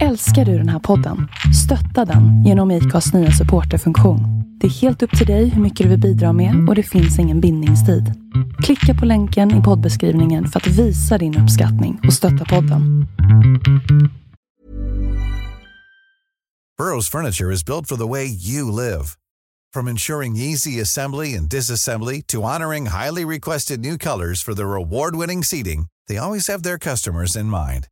Älskar du den här podden? Stötta den genom IKAs nya supporterfunktion. Det är helt upp till dig hur mycket du vill bidra med och det finns ingen bindningstid. Klicka på länken i poddbeskrivningen för att visa din uppskattning och stötta podden. Burrow's furniture is built for the way you live. From ensuring easy assembly and disassembly to honoring highly requested new colors for their award-winning seating, they always have their customers in mind.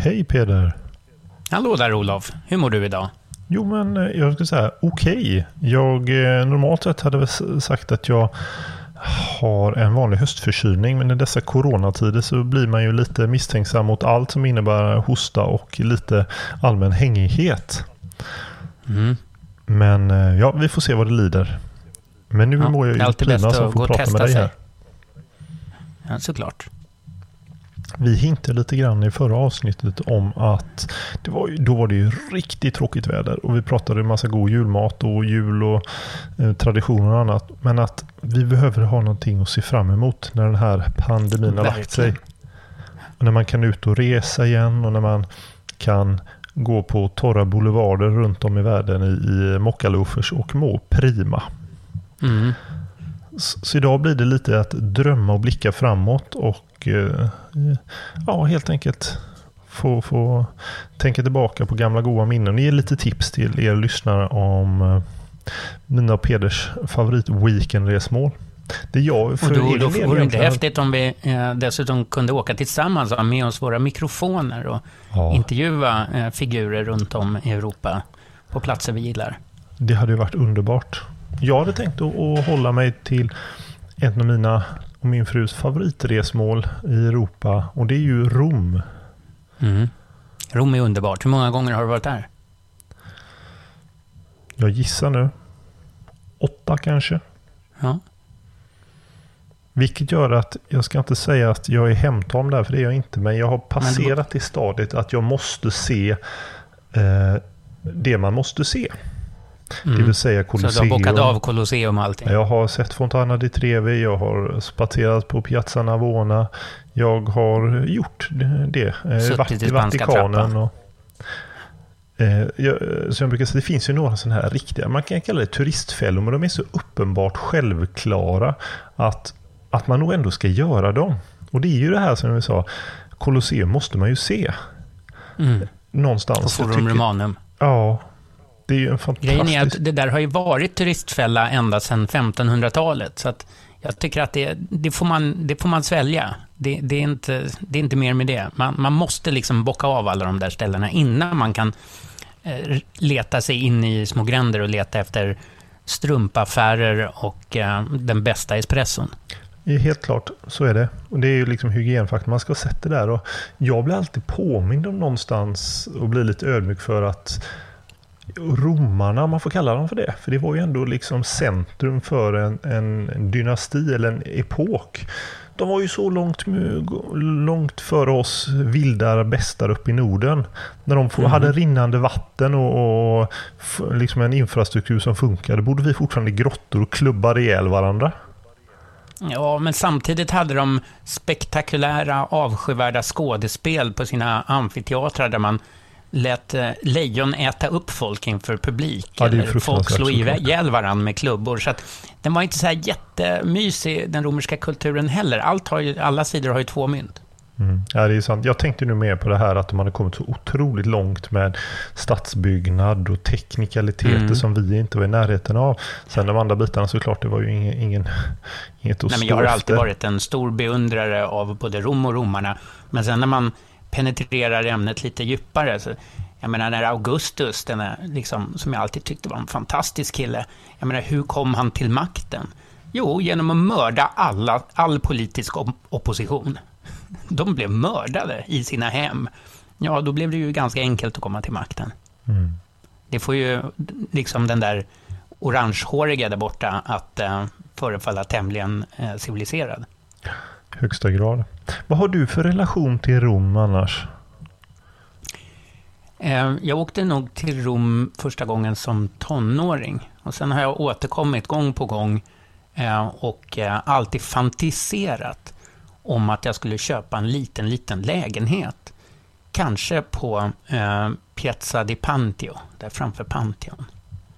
Hej Peder! Hallå där Olof, hur mår du idag? Jo men eh, jag skulle säga okej. Okay. Jag eh, normalt sett hade väl sagt att jag har en vanlig höstförkylning men i dessa coronatider så blir man ju lite misstänksam mot allt som innebär hosta och lite allmän hängighet. Mm. Men eh, ja, vi får se vad det lider. Men nu ja, mår jag ju prima som får prata med dig här. Ja, såklart. Vi hintade lite grann i förra avsnittet om att det var, då var det ju riktigt tråkigt väder och vi pratade en massa god julmat och jul och eh, traditioner och annat. Men att vi behöver ha någonting att se fram emot när den här pandemin har lagt sig. Och när man kan ut och resa igen och när man kan gå på torra boulevarder runt om i världen i, i mockaloafers och må prima. Mm. Så, så idag blir det lite att drömma och blicka framåt och och eh, ja, helt enkelt få, få tänka tillbaka på gamla goda minnen ge lite tips till er lyssnare om eh, mina och Peders favorit weekendresmål. Det jag för och då, då vore det inte häftigt om vi eh, dessutom kunde åka tillsammans och ha med oss våra mikrofoner och ja. intervjua eh, figurer runt om i Europa på platser vi gillar. Det hade ju varit underbart. Jag hade tänkt att, att hålla mig till en av mina och min frus favoritresmål i Europa och det är ju Rom. Mm. Rom är underbart. Hur många gånger har du varit där? Jag gissar nu. Åtta kanske. Ja. Vilket gör att jag ska inte säga att jag är hemtam där, för det är jag inte. Men jag har passerat i stadiet att jag måste se eh, det man måste se. Mm. Det vill säga Colosseum. Så du har bockat av Colosseum och allting? Jag har sett Fontana di Trevi, jag har spatserat på Piazza Navona. Jag har gjort det. Eh, Suttit i Vatikanen. Och, eh, jag, så jag brukar säga, det finns ju några sådana här riktiga, man kan kalla det turistfällor, men de är så uppenbart självklara att, att man nog ändå ska göra dem. Och det är ju det här som vi sa, Colosseum måste man ju se. Mm. Någonstans. Och Forum Romanum. Ja, det är ju en fantastisk... Grejen är att det där har ju varit turistfälla ända sedan 1500-talet. Så att jag tycker att det, det, får, man, det får man svälja. Det, det, är inte, det är inte mer med det. Man, man måste liksom bocka av alla de där ställena innan man kan eh, leta sig in i små gränder och leta efter strumpaffärer och eh, den bästa espresson. Helt klart, så är det. Och det är ju liksom hygienfaktorn. Man ska det där. Och jag blir alltid påmind om någonstans och blir lite ödmjuk för att romarna, om man får kalla dem för det. För det var ju ändå liksom centrum för en, en dynasti eller en epok. De var ju så långt, långt före oss vildar bästar uppe i Norden. När de mm. hade rinnande vatten och, och liksom en infrastruktur som funkade borde vi fortfarande i grottor och klubba ihjäl varandra. Ja, men samtidigt hade de spektakulära, avskyvärda skådespel på sina amfiteatrar där man lät eh, lejon äta upp folk inför publik. Ja, folk slå ihjäl varandra med klubbor. Så att, den var inte så här jättemysig, den romerska kulturen heller. Allt har ju, alla sidor har ju två mynt. Mm. Ja, det är sant. Jag tänkte nu mer på det här att de hade kommit så otroligt långt med stadsbyggnad och teknikaliteter mm. som vi inte var i närheten av. Sen de andra bitarna såklart, det var ju ingen, ingen, inget att Nej, men Jag har alltid varit en stor beundrare av både Rom och romarna. Men sen när man penetrerar ämnet lite djupare. Så Jag menar när Augustus, den är, liksom, som jag alltid tyckte var en fantastisk kille, jag menar hur kom han till makten? Jo, genom att mörda alla, all politisk op opposition. De blev mördade i sina hem. Ja, då blev det ju ganska enkelt att komma till makten. Mm. Det får ju liksom den där orangehåriga där borta att eh, förefalla tämligen eh, civiliserad. Högsta grad. Vad har du för relation till Rom annars? Eh, jag åkte nog till Rom första gången som tonåring. Och sen har jag återkommit gång på gång eh, och eh, alltid fantiserat om att jag skulle köpa en liten, liten lägenhet. Kanske på Piazza di Pantio, där framför Pantheon.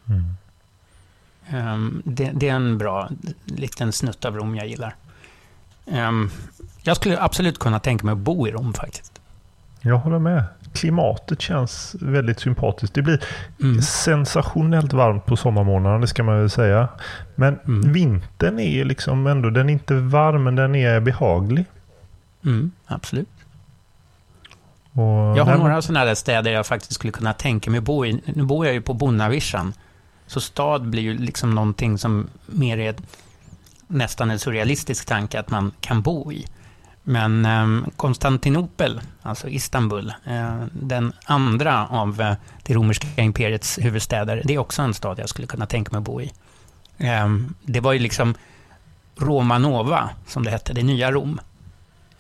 Mm. Det, det, är en bra liten snutt av Rom jag gillar. Ehm, jag skulle absolut kunna tänka mig att bo i Rom faktiskt. Jag håller med. Klimatet känns väldigt sympatiskt. Det blir mm. sensationellt varmt på sommarmånaderna, det ska man väl säga. Men mm. vintern är liksom ändå, den är inte varm, men den är behaglig. Mm, absolut. Och jag har några sådana där städer jag faktiskt skulle kunna tänka mig att bo i. Nu bor jag ju på Bonnavischan. Så stad blir ju liksom någonting som mer är nästan en surrealistisk tanke att man kan bo i. Men eh, Konstantinopel, alltså Istanbul, eh, den andra av eh, det romerska imperiets huvudstäder, det är också en stad jag skulle kunna tänka mig att bo i. Eh, det var ju liksom Roma Nova, som det hette, det nya Rom,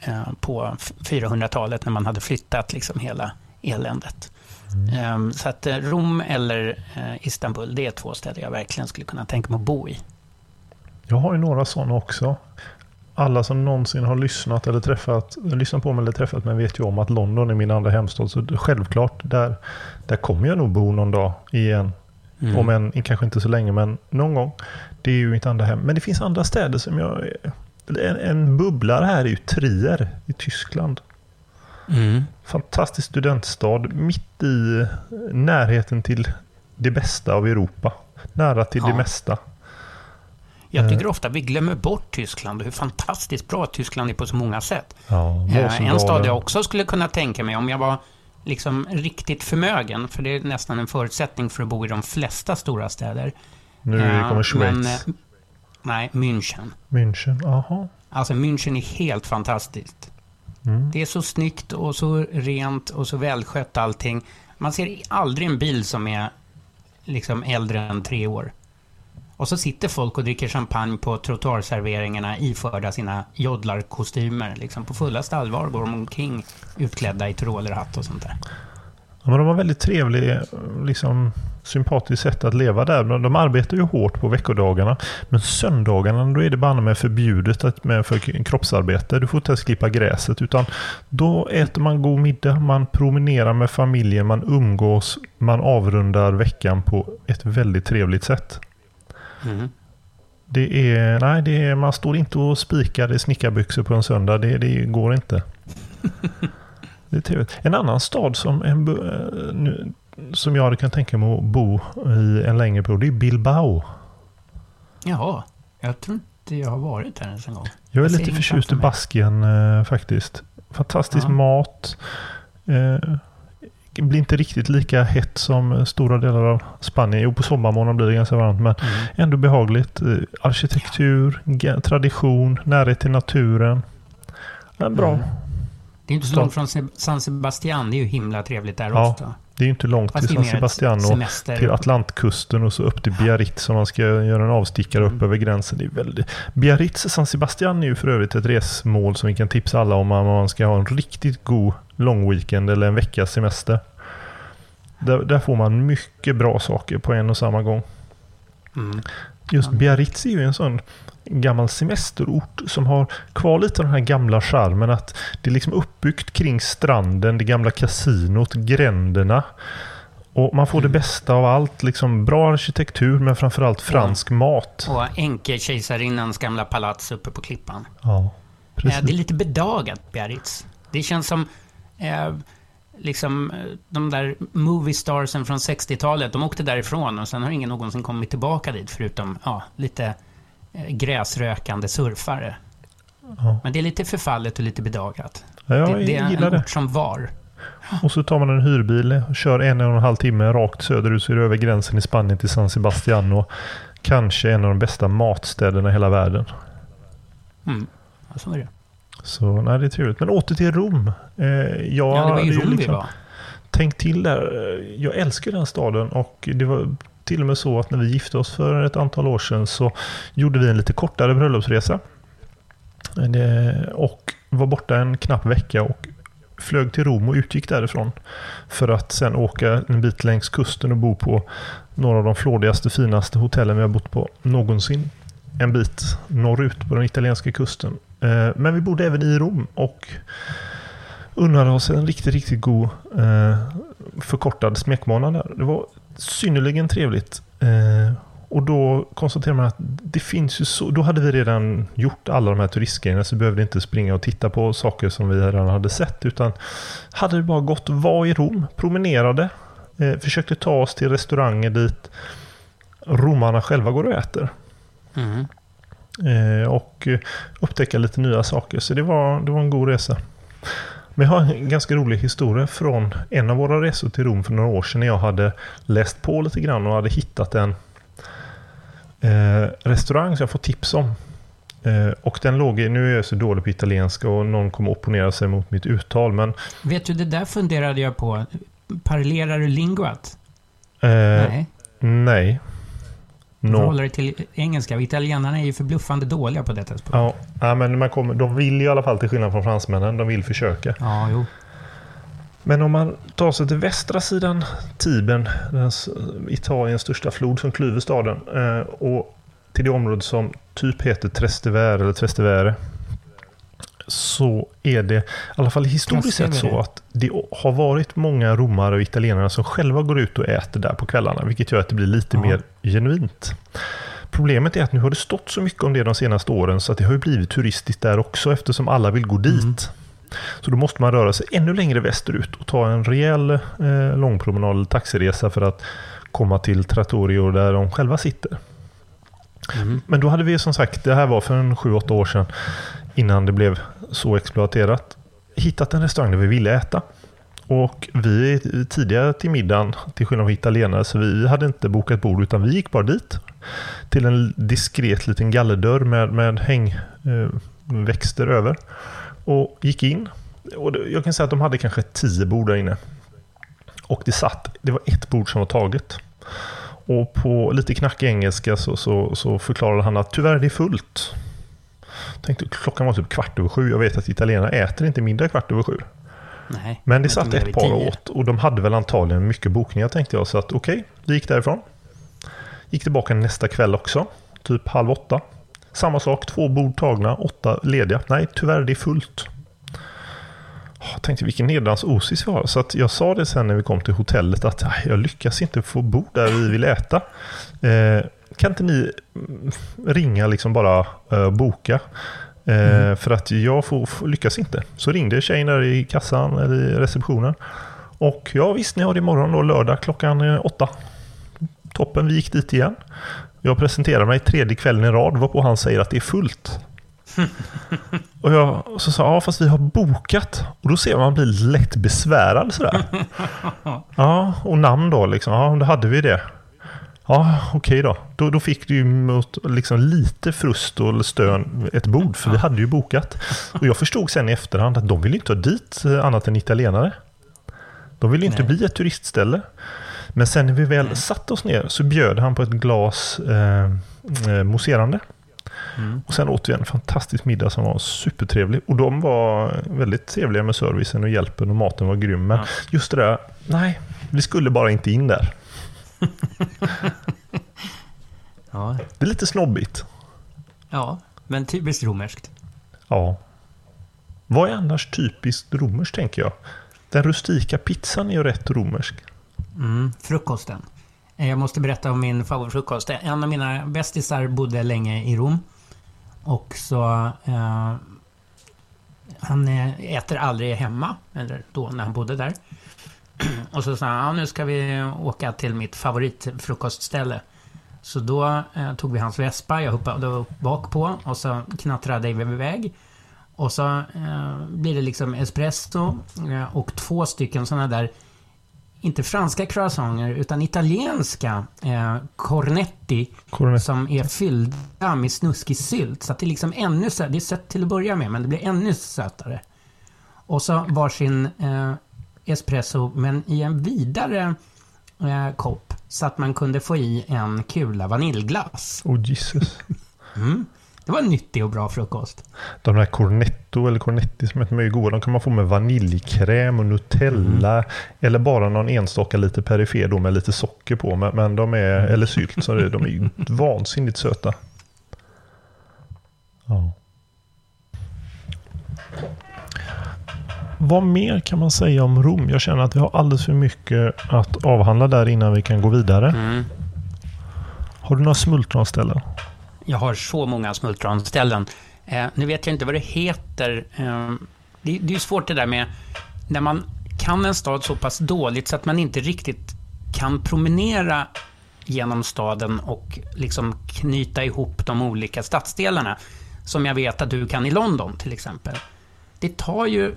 eh, på 400-talet när man hade flyttat liksom hela eländet. Mm. Ehm, så att Rom eller Istanbul, det är två städer jag verkligen skulle kunna tänka mig att bo i. Jag har ju några sådana också. Alla som någonsin har lyssnat eller träffat, lyssnat på mig eller träffat mig vet ju om att London är min andra hemstad. Så självklart, där, där kommer jag nog bo någon dag igen. Mm. Om än kanske inte så länge, men någon gång. Det är ju mitt andra hem. Men det finns andra städer som jag... En, en bubblare här är ju Trier i Tyskland. Mm. Fantastisk studentstad mitt i närheten till det bästa av Europa. Nära till ja. det mesta. Jag tycker eh. ofta vi glömmer bort Tyskland och hur fantastiskt bra Tyskland är på så många sätt. Ja, eh, en stad jag också skulle kunna tänka mig om jag var liksom riktigt förmögen, för det är nästan en förutsättning för att bo i de flesta stora städer. Nu kommer eh, Schweiz. Men, nej, München. München, aha. Alltså München är helt fantastiskt. Mm. Det är så snyggt och så rent och så välskött allting. Man ser aldrig en bil som är liksom äldre än tre år. Och så sitter folk och dricker champagne på trottoarserveringarna iförda sina joddlarkostymer. Liksom på fullaste allvar går de omkring utklädda i tyrolerhatt och sånt där. Ja, men de har väldigt trevlig, liksom, sympatiskt sätt att leva där. De arbetar ju hårt på veckodagarna. Men söndagarna då är det bara med förbjudet med för kroppsarbete. Du får inte ens klippa gräset. Utan då äter man god middag, man promenerar med familjen, man umgås, man avrundar veckan på ett väldigt trevligt sätt. Mm. Det är, nej, det är, man står inte och spikar i snickarbyxor på en söndag. Det, det går inte. det är trevligt. En annan stad som, en, nu, som jag hade kunnat tänka mig att bo i en längre period, det är Bilbao. Jaha, jag tror inte jag har varit där ens en gång. Jag är jag lite förtjust i Baskien eh, faktiskt. Fantastisk ja. mat. Eh, blir inte riktigt lika hett som stora delar av Spanien. Jo, på sommarmånaden blir det ganska varmt, men mm. ändå behagligt. Eh, arkitektur, tradition, närhet till naturen. Ja, bra. Mm. Det är inte så långt från San Sebastian. Det är ju himla trevligt där ja, också. Det är inte långt Fast till San Sebastian och till Atlantkusten och så upp till Biarritz om man ska göra en avstickare mm. upp över gränsen. Det är väldigt... Biarritz, San Sebastian är ju för övrigt ett resmål som vi kan tipsa alla om om man ska ha en riktigt god långweekend eller en veckas semester. Där, där, får man mycket bra saker på en och samma gång. Mm. Just Biarritz är ju en sån gammal semesterort som har kvar lite den här gamla charmen att det är liksom uppbyggt kring stranden, det gamla kasinot, gränderna. Och man får mm. det bästa av allt. Liksom bra arkitektur men framförallt fransk ja. mat. Och enkekejsarinnans gamla palats uppe på klippan. Ja, precis. Det är lite bedagat Biarritz. Det känns som eh, liksom, de där movie starsen från 60-talet, de åkte därifrån och sen har ingen någonsin kommit tillbaka dit förutom ja, lite eh, gräsrökande surfare. Ja. Men det är lite förfallet och lite bedagat. Ja, det, det är en ort som var. Och så tar man en hyrbil och kör en och en halv timme rakt söderut så är det över gränsen i Spanien till San Sebastian. Och kanske en av de bästa matstäderna i hela världen. Mm. Så är det. Så nej, det är trevligt. Men åter till Rom. Eh, jag Ja, det var i Rom vi liksom var. tänkt till där. Jag älskar den staden och det var till och med så att när vi gifte oss för ett antal år sedan så gjorde vi en lite kortare bröllopsresa. Det, och var borta en knapp vecka och flög till Rom och utgick därifrån. För att sen åka en bit längs kusten och bo på några av de flådigaste, finaste hotellen vi har bott på någonsin. En bit norrut på den italienska kusten. Eh, men vi bodde även i Rom och unnade oss en riktigt, riktigt god eh, förkortad smekmånad där. Det var synnerligen trevligt. Eh, och då konstaterar man att det finns ju så... Då hade vi redan gjort alla de här turistgrejerna så vi behövde inte springa och titta på saker som vi redan hade sett. Utan hade det bara gått var i Rom, promenerade, eh, försökte ta oss till restauranger dit romarna själva går och äter. Mm. Eh, och upptäcka lite nya saker. Så det var, det var en god resa. Men jag har en ganska rolig historia från en av våra resor till Rom för några år sedan när jag hade läst på lite grann och hade hittat en eh, restaurang som jag fått tips om. Eh, och den låg i, nu är jag så dålig på italienska och någon kommer opponera sig mot mitt uttal men Vet du, det där funderade jag på. Parlerar du linguat? eh, Nej. nej. No. håller dig till engelska. Italienarna är ju förbluffande dåliga på detta språk. Ja, men man kommer, de vill i alla fall till skillnad från fransmännen, de vill försöka. Ja, jo. Men om man tar sig till västra sidan Tibern, den Italiens största flod som klyver staden, eh, och till det område som typ heter Trastevere eller Trastevere, så är det, i alla fall historiskt sett så att det har varit många romare och italienare som själva går ut och äter där på kvällarna, vilket gör att det blir lite Ja. mer genuint. Problemet är att nu har det stått så mycket om det de senaste åren så att det har ju blivit turistiskt där också eftersom alla vill gå dit. Så då måste man röra sig ännu längre västerut och ta en rejäl eh, långpromenad eller taxiresa för att komma till Trattorio där de själva sitter. Mm. Men då hade vi som sagt, det här var för en 7-8 år sedan innan det blev så exploaterat, hittat en restaurang där vi ville äta. Och vi är tidiga till middagen, till skillnad från italienare, så vi hade inte bokat bord utan vi gick bara dit. Till en diskret liten gallerdörr med, med hängväxter eh, över. Och gick in. Och jag kan säga att de hade kanske tio bord där inne. Och det satt, det var ett bord som var taget. Och på lite knackig engelska så, så, så förklarade han att tyvärr det är fullt. Tänkte, klockan var typ kvart över sju. Jag vet att italienare äter inte middag kvart över sju. Nej. Men det satt ett par åt och de hade väl antagligen mycket bokningar tänkte jag. Så att okej, vi gick därifrån. Gick tillbaka nästa kväll också. Typ halv åtta. Samma sak, två bord tagna, åtta lediga. Nej, tyvärr det är fullt. Jag tänkte vilken nedrans osis vi har. Så att jag sa det sen när vi kom till hotellet att "Nej, jag lyckas inte få bord där vi vill äta. Eh, kan inte ni mm, ringa liksom bara eh, boka? Eh, För att jag får, får, lyckas inte. Så ringde tjejen där i kassan eller i receptionen. Och ja visst, ni har det imorgon då lördag klockan eh, åtta. Toppen, vi gick dit igen. Jag presenterar mig tredje kvällen i rad varpå han säger att det är fullt. och jag så sa ja fast vi har bokat. Och då ser man att man blir lätt besvärad sådär. ja, och namn då liksom. Ja, då hade vi det. Ja, okej då. då. Då fick du ju mot liksom lite frust och stön ett bord, för vi hade ju bokat. Och jag förstod sen i efterhand att de vill inte ha dit eh, annat än italienare. De vill inte Nej. bli ett turistställe. Men sen när vi väl Nej. satte oss ner så bjöd han på ett glas eh, eh, mousserande. Mm. Och sen åt vi en fantastisk middag som var supertrevlig. Och de var väldigt trevliga med servicen och hjälpen och maten var grym. Men Ja. just det där, nej, vi skulle bara inte in där. Ja. Det är lite snobbigt. ja, men typiskt romerskt. Ja. Vad är annars typiskt romerskt tänker jag? Den rustika pizzan är ju rätt romersk. Mm, frukosten. Eh, Jag måste berätta om min favoritfrukost. En av mina bästisar bodde länge i Rom. Och så... Eh, han eh, äter aldrig hemma, eller då när han bodde där. Och så sa han, ja, nu ska vi åka till mitt favoritfrukostställe. Så då eh, tog vi hans vespa, jag hoppade bak på och så knattrade vi iväg. Och så eh, blir det liksom espresso eh, och två stycken sådana där, inte franska croissanter, utan italienska eh, cornetti. Cornetti. Som är fyllda med snuskig sylt. Så att det är liksom ännu sötare. Det är sött till att börja med, men det blir ännu sötare. Och så varsin eh, espresso, men i en vidare eh, kopp. Så att man kunde få i en kula vaniljglass. Oh Jesus. Mm. Det var en nyttig och bra frukost. De där cornetto eller cornetti som heter mycket goda. De kan man få med vaniljkräm och Nutella. Mm. Eller bara någon enstaka lite perifer då med lite socker på. Men, men de är, eller sylt, så de är ju vansinnigt söta. Ja. Vad mer kan man säga om Rom? Jag känner att vi har alldeles för mycket att avhandla där innan vi kan gå vidare. Mm. Har du några smultronställen? Jag har så många smultronställen. Eh, nu vet jag inte vad det heter. Eh, det, det är svårt det där med när man kan en stad så pass dåligt så att man inte riktigt kan promenera genom staden och liksom knyta ihop de olika stadsdelarna. Som jag vet att du kan i London till exempel. Det tar ju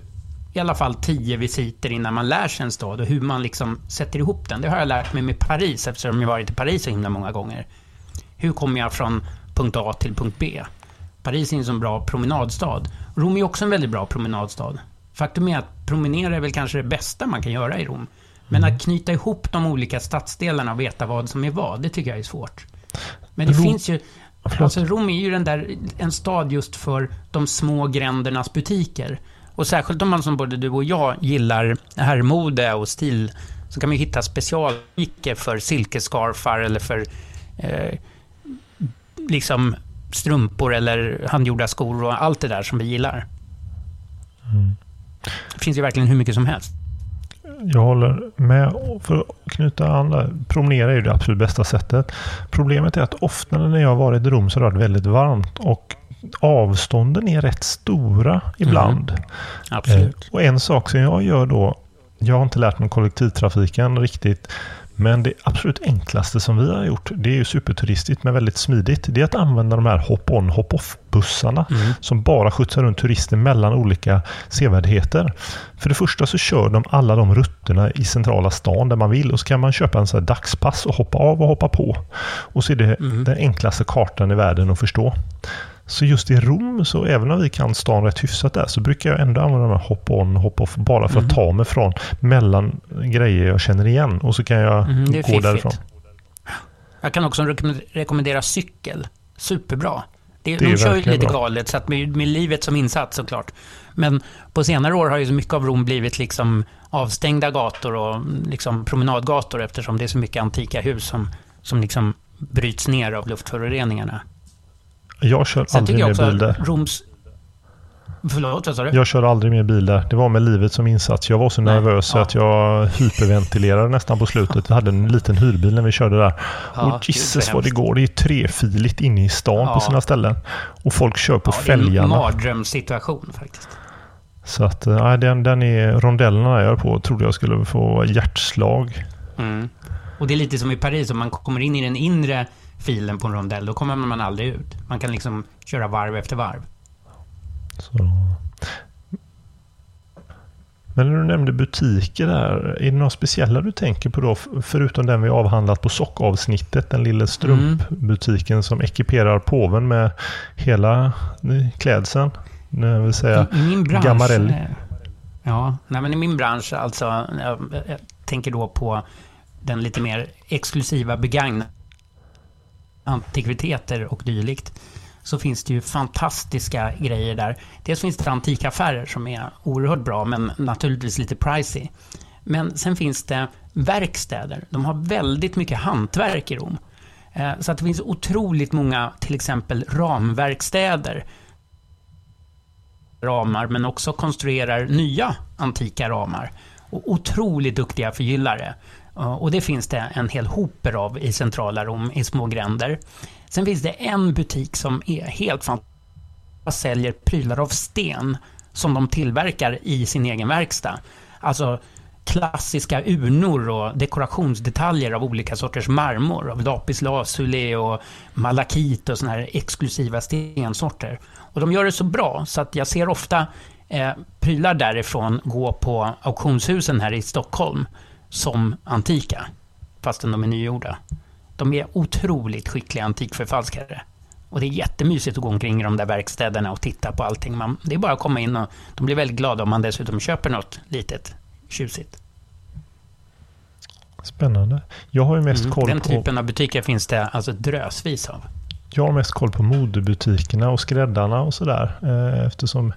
i alla fall tio visiter innan man lär sig en stad och hur man liksom sätter ihop den. Det har jag lärt mig med Paris eftersom jag varit i Paris så himla många gånger. Hur kommer jag från punkt A till punkt B? Paris är en så bra promenadstad. Rom är också en väldigt bra promenadstad. Faktum är att promenera är väl kanske det bästa man kan göra i Rom. Men att knyta ihop de olika stadsdelarna och veta vad som är vad, det tycker jag är svårt. Men det Rom- finns ju... Alltså Rom är ju den där, en stad just för de små grändernas butiker. Och särskilt om man som både du och jag gillar herrmode och stil, så kan man hitta specialbutiker för silkescarfar eller för eh, liksom strumpor eller handgjorda skor och allt det där som vi gillar. Det finns ju verkligen hur mycket som helst. Jag håller med. För att knyta an där, promenera är ju det absolut bästa sättet. Problemet är att ofta när jag har varit i Rom så har det varit väldigt varmt och avstånden är rätt stora ibland. Absolut. Eh, och en sak som jag gör då, jag har inte lärt mig kollektivtrafiken riktigt, men det absolut enklaste som vi har gjort, det är ju superturistigt men väldigt smidigt. Det är att använda de här hop-on, hop-off-bussarna Mm. som bara skjutsar runt turister mellan olika sevärdheter. För det första så kör de alla de rutterna i centrala stan där man vill och så kan man köpa en här dagspass och hoppa av och hoppa på. Och så är det Mm. den enklaste kartan i världen att förstå. Så just i Rom, så även om vi kan stan rätt hyfsat där, så brukar jag ändå använda de här hop-on, hop-off bara för att Mhm. ta mig från mellan grejer jag känner igen. Och så kan jag är gå fiffigt. därifrån. Jag kan också rekommend- rekommendera cykel. Superbra. Det, Det de kör ju lite bra. galet, så att med, med livet som insats såklart. Men på senare år har ju så mycket av Rom blivit liksom avstängda gator och mm, liksom promenadgator eftersom det är så mycket antika hus som, som liksom bryts ner av luftföroreningarna. Jag kör Sen aldrig jag mer bil där. Roms... Förlåt, vad sa du? Jag kör aldrig mer bil där. Det var med livet som insats. Jag var så Nej, nervös ja. att jag hyperventilerade nästan på slutet. Vi hade en liten hyrbil när vi körde där. Ja, och Jesus vad det går. Det är trefiligt inne i stan Ja. på sina ställen. Och folk kör på Ja, det är en fälgarna. mardrömssituation faktiskt. Så att, eh, nej, den, den är rondellerna jag är på trodde jag skulle få hjärtslag. Mm. Och det är lite som i Paris, om man kommer in i den inre filen på en rondell, då kommer man aldrig ut. Man kan liksom köra varv efter varv. Så. Men när du nämnde butiker där, är det några speciella du tänker på då? Förutom den vi avhandlat på sockavsnittet, den lilla strumpbutiken som ekiperar påven med hela eh, klädseln. Det vill säga I, min bransch... Gammarelli. eh, Ja, nej men i min bransch, alltså, jag, jag tänker då på den lite mer exklusiva begagnade antikviteter och dylikt. Så finns det ju fantastiska grejer där. Dels finns det antikaffärer som är oerhört bra, men naturligtvis lite pricey. Men sen finns det verkstäder. De har väldigt mycket hantverk i Rom. Eh, så att det finns otroligt många, till exempel ramverkstäder ramar, men också konstruerar nya antika ramar. Och otroligt duktiga förgyllare. Och det finns det en hel hoper av i centrala Rom, i små gränder. Sen finns det en butik som är helt fantastisk, säljer prylar av sten som de tillverkar i sin egen verkstad. Alltså klassiska urnor och dekorationsdetaljer av olika sorters marmor. Av lapis lazuli och malakit och såna här exklusiva stensorter. Och de gör det så bra så att jag ser ofta eh, prylar därifrån gå på auktionshusen här i Stockholm som antika, fastän de är nygjorda. De är otroligt skickliga antikförfalskare. Och det är jättemysigt att gå omkring i de där verkstäderna och titta på allting. Man, det är bara att komma in och de blir väldigt glada om man dessutom köper något litet tjusigt. Spännande. Jag har ju mest Mm, koll Den på... typen av butiker finns det alltså drösvis av. Jag har mest koll på modebutikerna och skräddarna och sådär. eh, Eftersom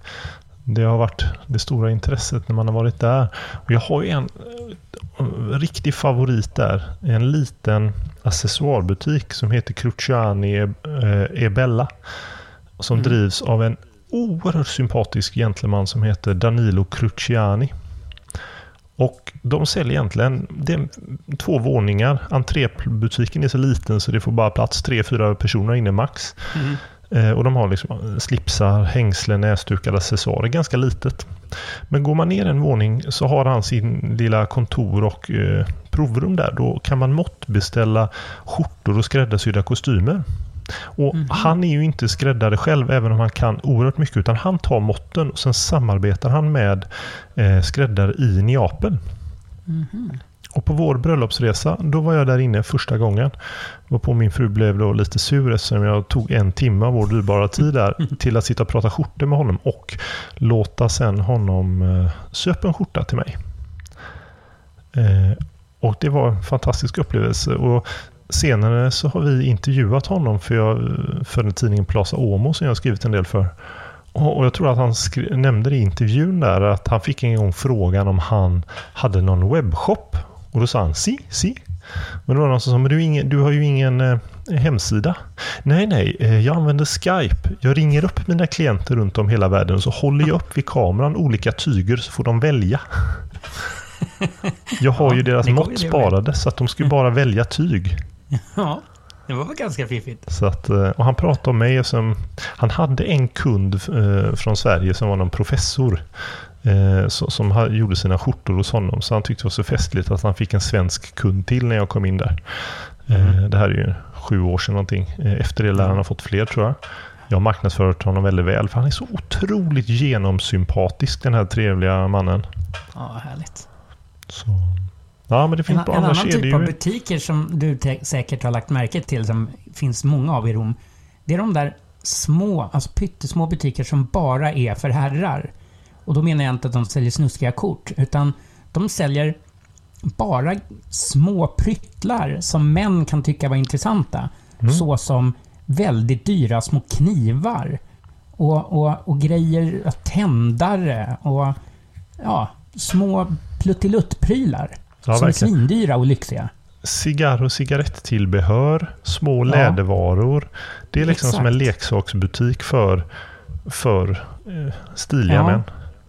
det har varit det stora intresset när man har varit där. Och jag har ju en riktig favorit där. En liten accessoarbutik som heter Cruciani e eh, Bella. Som Mm. drivs av en oerhört sympatisk gentleman som heter Danilo Cruciani. Och de säljer egentligen det är två våningar. Entrébutiken är så liten så det får bara plats tre, fyra personer inne max. Mm. Eh, och de har liksom slipsar, hängslen, näsdukar, accessoarer. Ganska litet. Men går man ner en våning så har han sin lilla kontor och eh, provrum där. Då kan man måttbeställa skjortor och skräddarsydda kostymer. Och Mhm. Han är ju inte skräddare själv, även om han kan oerhört mycket. Utan han tar måtten och sen samarbetar han med eh, skräddare i Neapel. Mhm. Och på vår bröllopsresa, då var jag där inne första gången. Och på min fru blev då lite sur eftersom jag tog en timme av vår dyrbara tid där till att sitta och prata skjortor med honom och låta sen honom eh, sy upp en skjorta till mig. Eh, och det var en fantastisk upplevelse. Och senare så har vi intervjuat honom för, jag, för den tidningen Plaza Omo som jag har skrivit en del för. Och jag tror att han nämnde det i intervjun där att han fick en gång frågan om han hade någon webbshop. Och då sa han si, si. Men då var det någon som sa, men du, har ingen, du har ju ingen eh, hemsida. Nej, nej, eh, jag använder Skype. Jag ringer upp mina klienter runt om hela världen och så håller jag upp vid kameran olika tyger så får de välja. Jag har Ja, ju deras mått sparade så att de skulle bara välja tyg. Ja, det var väl ganska fiffigt. Så att, eh, och han pratade om mig som... Han hade en kund eh, från Sverige som var någon professor. Eh, så, som gjorde sina skjortor hos honom. Så han tyckte det var så festligt att han fick en svensk kund till när jag kom in där. Eh, det här är ju sju år sedan någonting. Eh, efter det lär han ha fått fler tror jag. Jag har marknadsfört honom väldigt väl. För han är så otroligt genomsympatisk den här trevliga mannen. Ja, härligt. Så, ja men det En, finns bra. en Annars annan typ av ju... butiker som du säkert har lagt märke till, som finns många av i Rom. Det är de där små, alltså pyttesmå butiker som bara är för herrar. Och då menar jag inte att de säljer snuskiga kort, utan de säljer bara små pryttlar som män kan tycka var intressanta. Mm. Så som väldigt dyra små knivar. Och, och, och grejer, tändare och ja, små pluttiluttprylar. Ja, som är verkligen. svindyra och lyxiga. cigarr och cigarettillbehör, små lädervaror. Det är liksom som en Exakt. leksaksbutik för, för eh, stiliga Ja. män.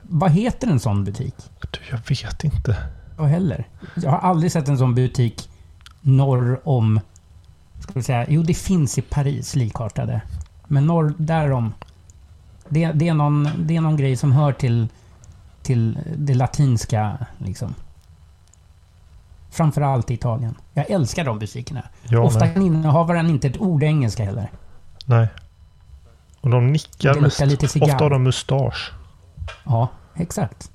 Vad heter en sån butik? Du, jag vet inte. Jag heller. Jag har aldrig sett en sån butik norr om... Ska vi säga, jo, det finns i Paris likartade. Men norr därom... Det, det, är någon, det är någon grej som hör till, till det latinska, liksom. Framförallt i Italien. Jag älskar de butikerna. Jag Ofta med. kan innehavaren inte ett ord engelska heller. Nej. Och de nickar mest. Ofta har de mustasch. Ja, exakt.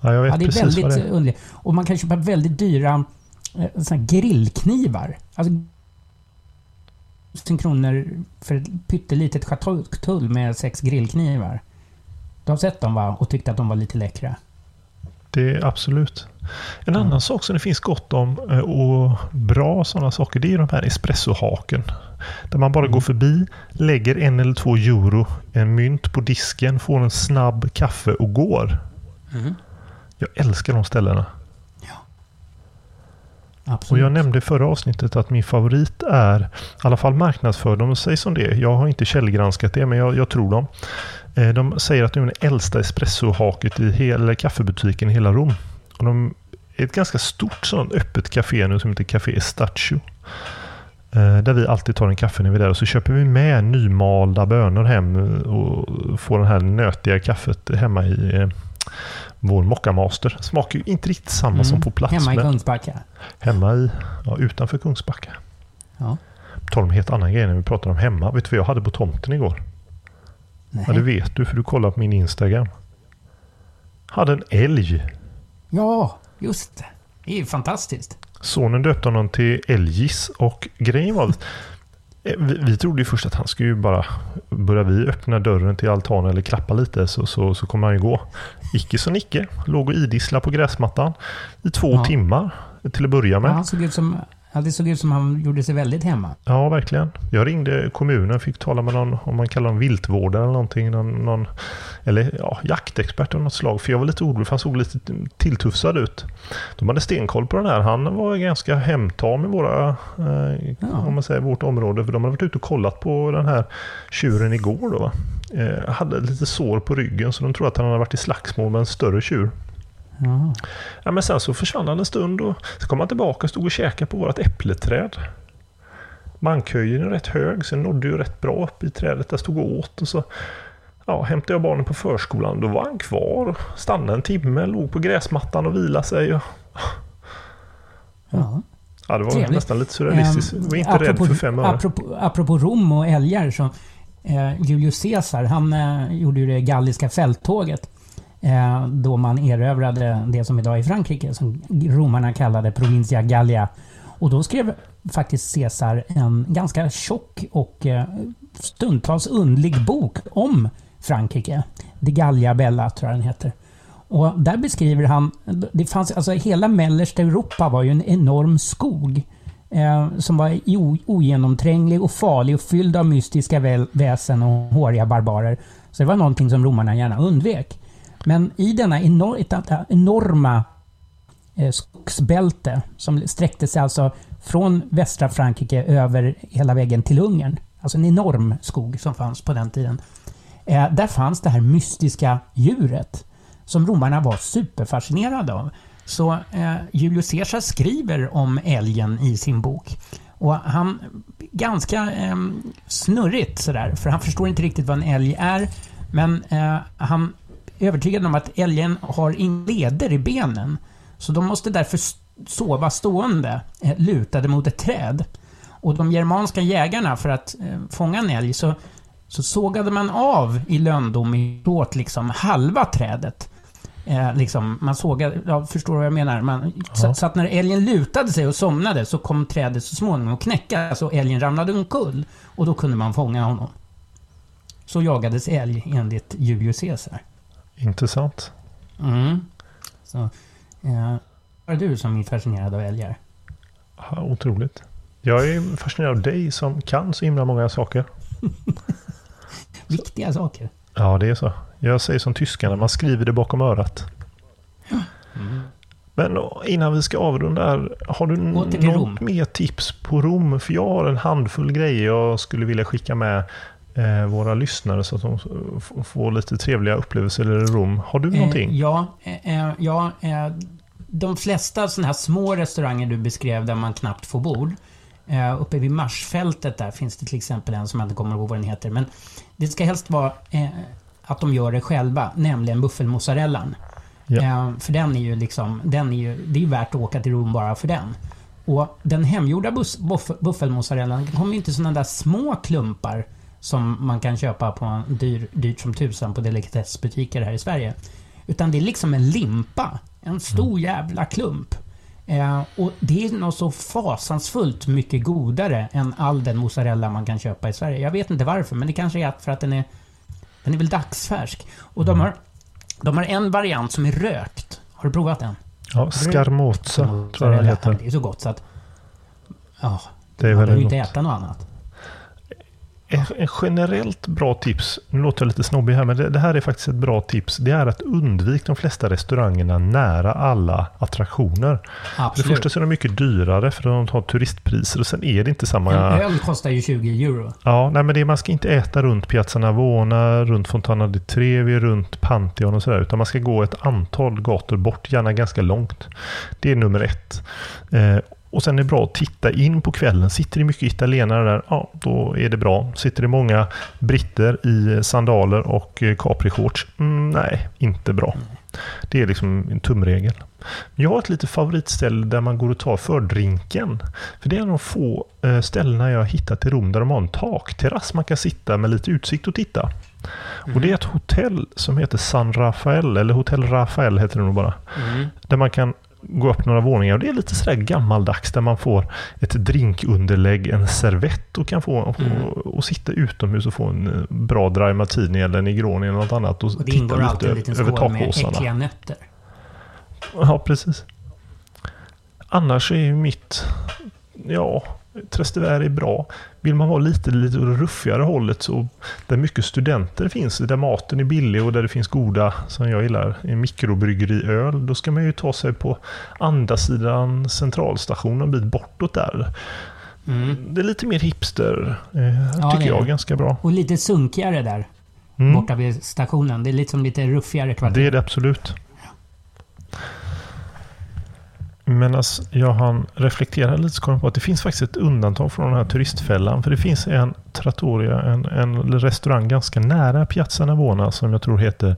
Ja, jag vet Ja, det är precis vad det väldigt är. underligt. Och man kan köpa väldigt dyra eh, såna grillknivar. Alltså, kronor för ett pyttelitet schatull med sex grillknivar. Du har sett dem va? Och tyckte att de var lite läckra. Det är absolut. En annan sak som det finns gott om eh, och bra sådana saker det är de här espressohaken. Där man bara går förbi, lägger en eller två euro, en mynt på disken, får en snabb kaffe och går. Mm. Jag älskar de ställena. Och Absolut. jag nämnde i förra avsnittet att min favorit är, i alla fall marknadsför de sig som det. Jag har inte källgranskat det men jag, jag tror dem. Eh, De säger att de är det äldsta espressohaket i hela kaffebutiken i hela Rom. Och de är ett ganska stort sånt öppet café nu som heter Café Estaccio. Eh, Där vi alltid tar en kaffe när vi är där och så köper vi med nymalda bönor hem och får det här nötiga kaffet hemma i eh, vår Mockamaster. Smakar ju inte riktigt samma som på plats. Mm. Hemma i Kungsbacka. hemma i, ja, utanför Kungsbacka. Ja. Tal om helt annan grej när vi pratar om hemma. Vet du vad jag hade på tomten igår? Nej. Ja, det vet du för du kollar på min Instagram. Hade en älg. ja, just det. Det är ju fantastiskt. Sonen döpte honom till Elgis och grejen var eh, vi, vi trodde ju först att han skulle ju bara Börjar vi öppna dörren till altanen eller klappa lite så, så, så kommer han ju gå. Icke så nicke. Låg och idissla på gräsmattan i två Ja. timmar till att börja Ja, med. han såg ut som, ja, det såg ut som han gjorde sig väldigt hemma. Ja, verkligen. Jag ringde kommunen, fick tala med någon, om man kallar dem viltvårdare eller någonting. Någon, någon, eller ja, jaktexpert av något slag. För jag var lite orolig, för han såg lite tilltufsad ut. De hade stenkoll på den här. Han var ganska hemtam i våra, eh, Ja. om man säger vårt område. För de hade varit ute och kollat på den här tjuren igår då. Eh, hade lite sår på ryggen så de tror att han hade varit i slagsmål med en större tjur. Ja. Ja, men sen så försvann han en stund och så kom han tillbaka och stod och käkade på vårt äppleträd. Mankhöjen är rätt hög, så den nådde ju rätt bra upp i trädet. Där stod och åt och så ja, hämtade jag barnen på förskolan. Då var han kvar, stannade en timme, låg på gräsmattan och vilade sig. Och, Ja. ja, det var Trevligt. nästan lite surrealistiskt. Ehm, Jag var inte rädd för fem öre. apropå, apropå Rom och älgar så eh, Julius Caesar, han eh, gjorde ju det galliska fälttåget. Eh, då man erövrade det som idag är Frankrike, som romarna kallade Provincia Gallia. Och då skrev faktiskt Caesar en ganska tjock och eh, stundtals undlig bok om Frankrike. De Gallia Bella tror jag den heter. Och där beskriver han, det fanns, alltså hela mellersta Europa var ju en enorm skog. Eh, som var ogenomtränglig och farlig och fylld av mystiska väl, väsen och håriga barbarer. Så det var någonting som romarna gärna undvek. Men i denna enor, enorma eh, skogsbälte som sträckte sig alltså från västra Frankrike över hela vägen till Ungern. Alltså en enorm skog som fanns på den tiden. Eh, där fanns det här mystiska djuret som romarna var superfascinerade av. Så eh, Julius Caesar skriver om älgen i sin bok. Och han, ganska eh, snurrigt sådär, för han förstår inte riktigt vad en älg är. Men eh, han är övertygad om att älgen har inga leder i benen. Så de måste därför sova stående, eh, lutade mot ett träd. Och de germanska jägarna, för att eh, fånga en älg, så, så sågade man av i lönndom åt liksom halva trädet. Eh, liksom, man sågade, ja, förstår vad jag menar? Man, så, så att när älgen lutade sig och somnade så kom trädet så småningom att knäcka, så älgen ramlade omkull. Och då kunde man fånga honom. Så jagades älg enligt Julius Caesar. Intressant. Mm. Så, eh, vad är du som är fascinerad av älgar? Ja, otroligt. Jag är fascinerad av dig som kan så himla många saker. Viktiga saker. Ja, det är så. Jag säger som tyskarna, man skriver det bakom örat. Men innan vi ska avrunda här, har du något Rom. mer tips på Rom? För jag har en handfull grejer jag skulle vilja skicka med våra lyssnare så att de får lite trevliga upplevelser i Rom. Har du någonting? Eh, ja, eh, eh, ja eh, de flesta sådana här små restauranger du beskrev där man knappt får bord. Eh, uppe vid Marsfältet där finns det till exempel en som jag inte kommer ihåg vad den heter. Men det ska helst vara eh, att de gör det själva, nämligen buffelmozzarellan. Ja. Eh, för den är ju liksom, den är ju, det är värt att åka till Rom bara för den. Och den hemgjorda buff- buffelmozzarellan kommer ju inte sådana där små klumpar som man kan köpa på en dyr, dyrt som tusan på delikatessbutiker här i Sverige. Utan det är liksom en limpa. En stor jävla klump. Eh, och det är nog så fasansfullt mycket godare än all den mozzarella man kan köpa i Sverige. Jag vet inte varför, men det kanske är för att den är... Den är väl dagsfärsk. Och de har, de har en variant som är rökt. Har du provat den? Ja, Scarmozza tror jag den heter. Det är så gott så att... Ja, Det är man behöver inte gott. äta något annat. En, en generellt bra tips, nu låter jag lite snobbig här, men det, det här är faktiskt ett bra tips. Det är att undvika de flesta restaurangerna nära alla attraktioner. För det Absolut. första så är de mycket dyrare för de har turistpriser och sen är det inte samma... En öl kostar ju 20 euro. Ja, nej men det, man ska inte äta runt Piazza Navona, runt Fontana di Trevi, runt Pantheon och sådär. Utan man ska gå ett antal gator bort, gärna ganska långt. Det är nummer ett. Eh, Och sen är det bra att titta in på kvällen. Sitter det mycket italienare där, ja då är det bra. Sitter det många britter i sandaler och eh, caprishorts, mm, nej, inte bra. Det är liksom en tumregel. Jag har ett litet favoritställe där man går och tar fördrinken. För det är en av de få eh, ställena jag har hittat i Rom där de har en takterrass man kan sitta med lite utsikt och titta. Mm. Och det är ett hotell som heter San Rafael, eller Hotell Rafael heter det nog bara. Mm. Där man kan gå upp några våningar och det är lite sådär gammaldags där man får ett drinkunderlägg, en servett och kan få mm. och, och sitta utomhus och få en eh, bra dry martini eller negroni eller något annat och, och det titta lite en liten över takåsarna. med äckliga nötter. Ja, precis. Annars är ju mitt, ja, Trastevere är bra. Vill man vara lite, lite ruffigare hållet så där mycket studenter finns, där maten är billig och där det finns goda, som jag gillar, mikrobryggeriöl, då ska man ju ta sig på andra sidan centralstationen en bit bortåt där. Mm. Det är lite mer hipster, eh, ja, tycker jag, ganska bra. Och lite sunkigare där, mm. borta vid stationen. Det är liksom lite ruffigare kvarter. Det är det absolut. Medan alltså, jag han reflektera lite så kom jag på att det finns faktiskt ett undantag från den här turistfällan. För det finns en trattoria, en, en restaurang ganska nära Piazza Navona som jag tror heter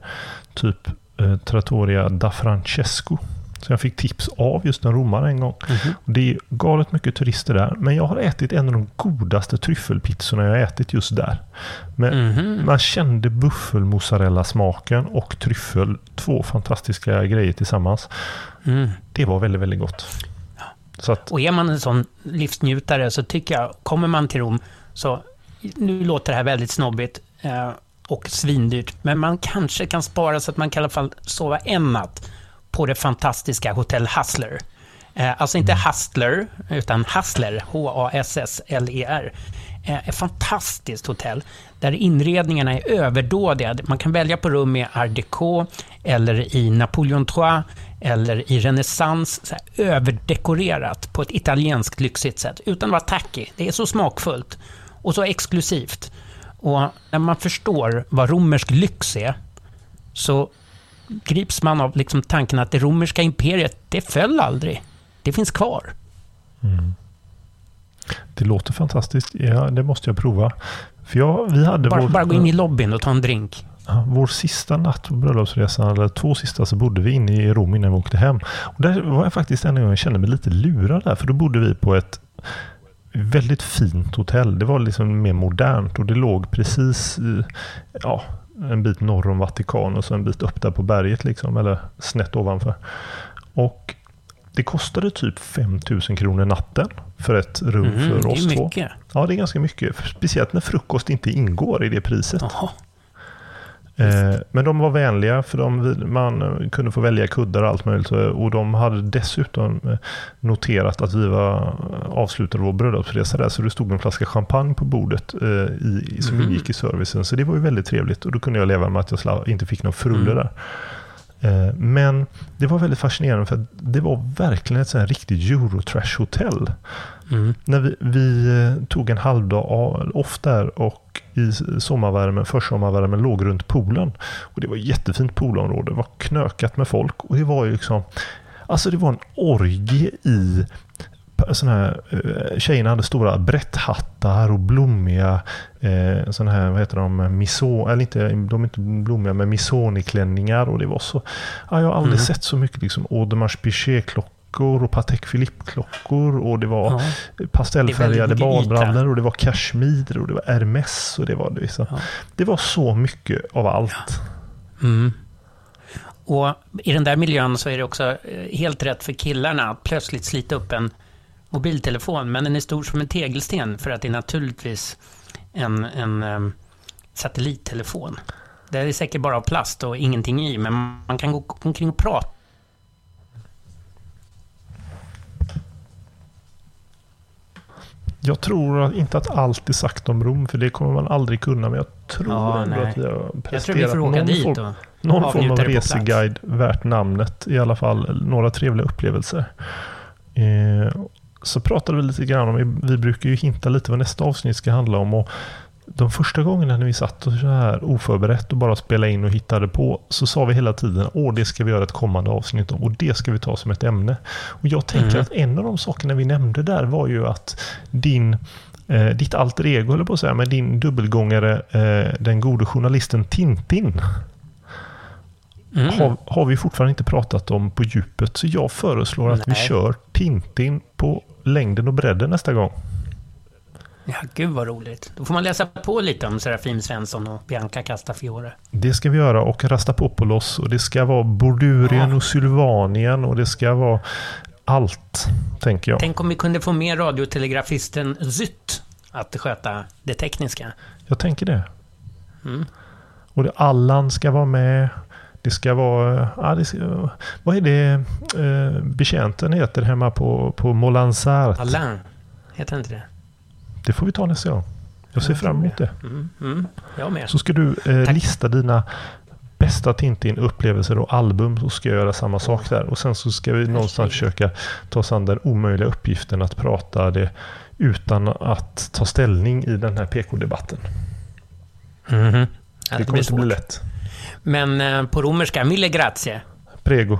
typ eh, Trattoria da Francesco. Så jag fick tips av just en romare en gång. Mm -hmm. Det är galet mycket turister där. Men jag har ätit en av de godaste tryffelpizzorna jag har ätit just där. Men mm -hmm. Man kände buffelmozzarella-smaken och tryffel. Två fantastiska grejer tillsammans. Mm. Det var väldigt, väldigt gott. Så att, och är man en sån livsnjutare så tycker jag, kommer man till Rom så, nu låter det här väldigt snobbigt eh, och svindyrt, men man kanske kan spara så att man kan i alla fall sova en natt på det fantastiska Hotell Hustler. Eh, alltså inte mm. Hustler, utan Hustler, H-A-S-S-L-E-R. Eh, ett fantastiskt hotell där inredningarna är överdådiga. Man kan välja på rum i art déco eller i Napoleon III eller i renässans, överdekorerat på ett italienskt lyxigt sätt, utan att vara tacky. Det är så smakfullt och så exklusivt. Och när man förstår vad romersk lyx är, så grips man av liksom tanken att det romerska imperiet, det föll aldrig. Det finns kvar. Mm. Det låter fantastiskt. Ja, det måste jag prova. För jag, vi hade bara, vår, bara gå in i lobbyn och ta en drink. Vår sista natt på bröllopsresan, eller två sista, så bodde vi inne i Rom innan vi åkte hem. Och där var jag faktiskt en gång jag kände mig lite lurad där, för då bodde vi på ett väldigt fint hotell. Det var liksom mer modernt och det låg precis i, ja, en bit norr om Vatikan och så en bit upp där på berget liksom, eller snett ovanför. Och det kostade typ 5000 kronor natten för ett rum mm, för oss två. Det är mycket. Ja, det är ganska mycket. Speciellt när frukost inte ingår i det priset. Aha. Eh, men de var vänliga för de, man kunde få välja kuddar och allt möjligt. Och de hade dessutom eh, noterat att vi var avslutade vår bröllopsresa där. Så det stod en flaska champagne på bordet eh, i, som mm. ingick i servicen. Så det var ju väldigt trevligt. Och då kunde jag leva med att jag inte fick någon frulle mm. där. Men det var väldigt fascinerande för det var verkligen ett sånt riktigt Eurotrash-hotell. Mm. När vi, vi, tog en halvdag off där och i sommarvärmen, försommarvärmen låg runt poolen. Och det var ett jättefint poolområde. Det var knökat med folk och det var ju liksom Alltså det var en orgie i sån här, eh, tjejerna hade stora brätthattar och blommiga eh, sån här, vad heter de, miso, eller inte, de är inte blommiga, men misoniklänningar och det var så, ja, jag har aldrig mm. sett så mycket liksom Audemars Piguet-klockor klockor och Patek Philippe-klockor och det var ja. pastellfärgade badbrallor och det var kashmir och det var Hermes och det var det, ja. det var så mycket av allt. Mm. Och i den där miljön så är det också eh, helt rätt för killarna att plötsligt slita upp en mobiltelefon, men den är stor som en tegelsten för att det är naturligtvis en, en um, satellittelefon. Det är säkert bara av plast och ingenting i, men man kan gå omkring och prata Jag tror inte att allt är sagt om Rom, för det kommer man aldrig kunna. Men jag tror ja, ändå nej. att vi har presterat någon, form, någon form av reseguide värt namnet. I alla fall några trevliga upplevelser. Eh, så pratade vi lite grann om, vi brukar ju hinta lite vad nästa avsnitt ska handla om. Och de första gångerna när vi satt så här oförberett och bara spelade in och hittade på så sa vi hela tiden åh det ska vi göra ett kommande avsnitt om och det ska vi ta som ett ämne. Och jag tänker mm. att en av de sakerna vi nämnde där var ju att din eh, ditt alter ego, eller på att säga, med din dubbelgångare, eh, den gode journalisten Tintin. Mm. Har, har, vi fortfarande inte pratat om på djupet. Så jag föreslår att Nej. vi kör Tintin på längden och bredden nästa gång. Ja, gud vad roligt. Då får man läsa på lite om Serafim Svensson och Bianca Castafiore. Det ska vi göra och Rastapopoulos och det ska vara Bordurien ja. och Sylvanien och det ska vara allt, tänker jag. Tänk om vi kunde få med radiotelegrafisten Zytt att sköta det tekniska. Jag tänker det. Mm. Och det, Allan ska vara med. Det ska vara... Ja, det ska, vad är det eh, betjänten heter hemma på, på Molansart? Alain, heter inte det? Det får vi ta nästa gång. Jag ser fram emot det. Mm, mm, jag med. Så ska du eh, lista dina bästa Tintin-upplevelser och album så ska jag göra samma sak där. Och sen så ska vi någonstans försöka ta oss an den omöjliga uppgiften att prata det utan att ta ställning i den här PK-debatten. Mm -hmm. det kommer inte bli lätt. Men eh, på romerska, mille grazie. Prego.